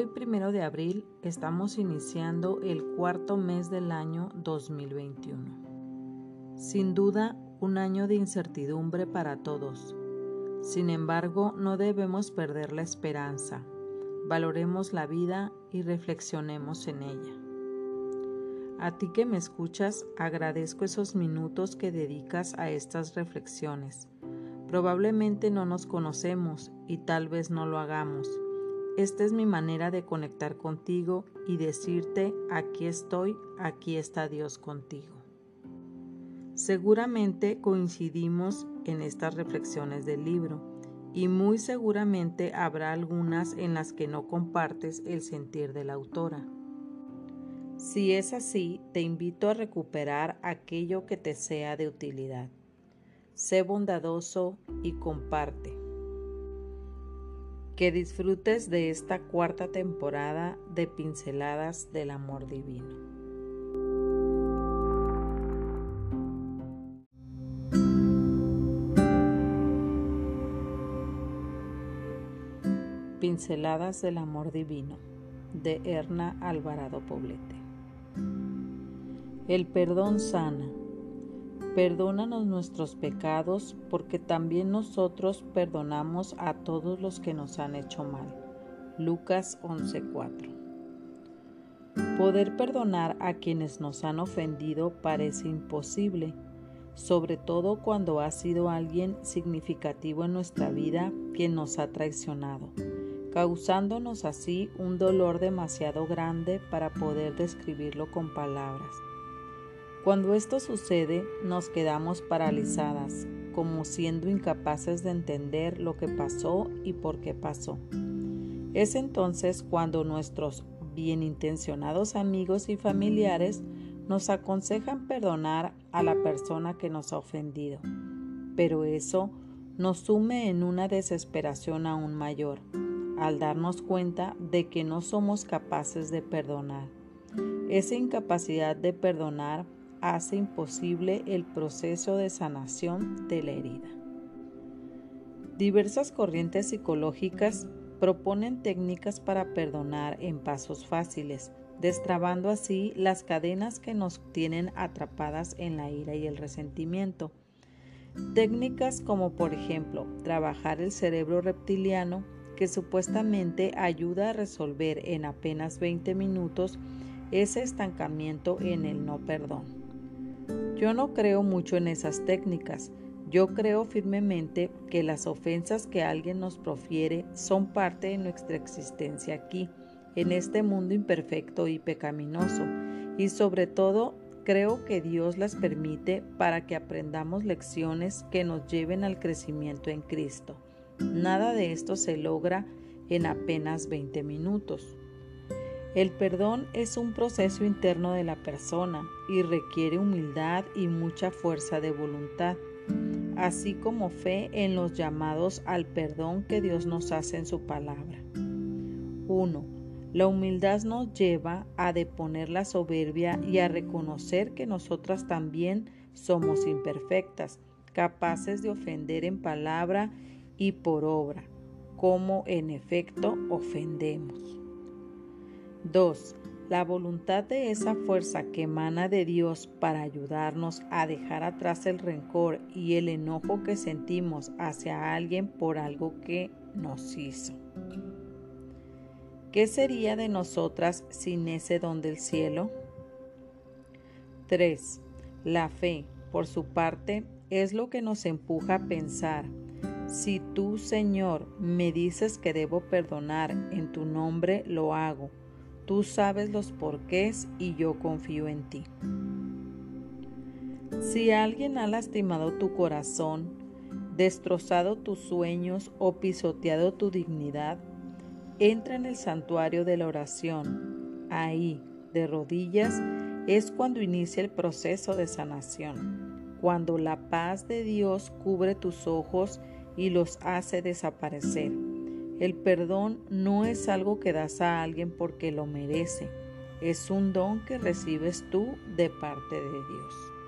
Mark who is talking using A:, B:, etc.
A: Hoy, primero de abril, estamos iniciando el cuarto mes del año 2021. Sin duda, un año de incertidumbre para todos. Sin embargo, no debemos perder la esperanza. Valoremos la vida y reflexionemos en ella. A ti que me escuchas, agradezco esos minutos que dedicas a estas reflexiones. Probablemente no nos conocemos y tal vez no lo hagamos esta es mi manera de conectar contigo y decirte, aquí estoy, aquí está Dios contigo. Seguramente coincidimos en estas reflexiones del libro y muy seguramente habrá algunas en las que no compartes el sentir de la autora. Si es así, te invito a recuperar aquello que te sea de utilidad. Sé bondadoso y comparte. Que disfrutes de esta cuarta temporada de Pinceladas del Amor Divino. Pinceladas del Amor Divino de Erna Alvarado Poblete. El perdón sana Perdónanos nuestros pecados, porque también nosotros perdonamos a todos los que nos han hecho mal. Lucas 11:4 Poder perdonar a quienes nos han ofendido parece imposible, sobre todo cuando ha sido alguien significativo en nuestra vida quien nos ha traicionado, causándonos así un dolor demasiado grande para poder describirlo con palabras. Cuando esto sucede, nos quedamos paralizadas, como siendo incapaces de entender lo que pasó y por qué pasó. Es entonces cuando nuestros bien intencionados amigos y familiares nos aconsejan perdonar a la persona que nos ha ofendido. Pero eso nos sume en una desesperación aún mayor, al darnos cuenta de que no somos capaces de perdonar. Esa incapacidad de perdonar hace imposible el proceso de sanación de la herida. Diversas corrientes psicológicas proponen técnicas para perdonar en pasos fáciles, destrabando así las cadenas que nos tienen atrapadas en la ira y el resentimiento. Técnicas como por ejemplo trabajar el cerebro reptiliano, que supuestamente ayuda a resolver en apenas 20 minutos ese estancamiento en el no perdón. Yo no creo mucho en esas técnicas. Yo creo firmemente que las ofensas que alguien nos profiere son parte de nuestra existencia aquí, en este mundo imperfecto y pecaminoso. Y sobre todo, creo que Dios las permite para que aprendamos lecciones que nos lleven al crecimiento en Cristo. Nada de esto se logra en apenas 20 minutos. El perdón es un proceso interno de la persona y requiere humildad y mucha fuerza de voluntad, así como fe en los llamados al perdón que Dios nos hace en su palabra. 1. La humildad nos lleva a deponer la soberbia y a reconocer que nosotras también somos imperfectas, capaces de ofender en palabra y por obra, como en efecto ofendemos. 2. La voluntad de esa fuerza que emana de Dios para ayudarnos a dejar atrás el rencor y el enojo que sentimos hacia alguien por algo que nos hizo. ¿Qué sería de nosotras sin ese don del cielo? 3. La fe, por su parte, es lo que nos empuja a pensar, si tú, Señor, me dices que debo perdonar, en tu nombre lo hago Tú sabes los porqués y yo confío en ti. Si alguien ha lastimado tu corazón, destrozado tus sueños o pisoteado tu dignidad, entra en el santuario de la oración. Ahí, de rodillas, es cuando inicia el proceso de sanación, cuando la paz de Dios cubre tus ojos y los hace desaparecer el perdón no es algo que das a alguien porque lo merece, es un don que recibes tú de parte de Dios.